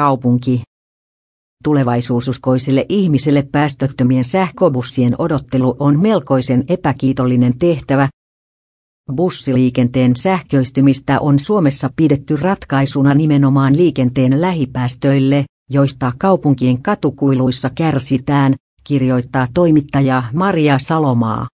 kaupunki. Tulevaisuususkoisille ihmisille päästöttömien sähköbussien odottelu on melkoisen epäkiitollinen tehtävä. Bussiliikenteen sähköistymistä on Suomessa pidetty ratkaisuna nimenomaan liikenteen lähipäästöille, joista kaupunkien katukuiluissa kärsitään, kirjoittaa toimittaja Maria Salomaa.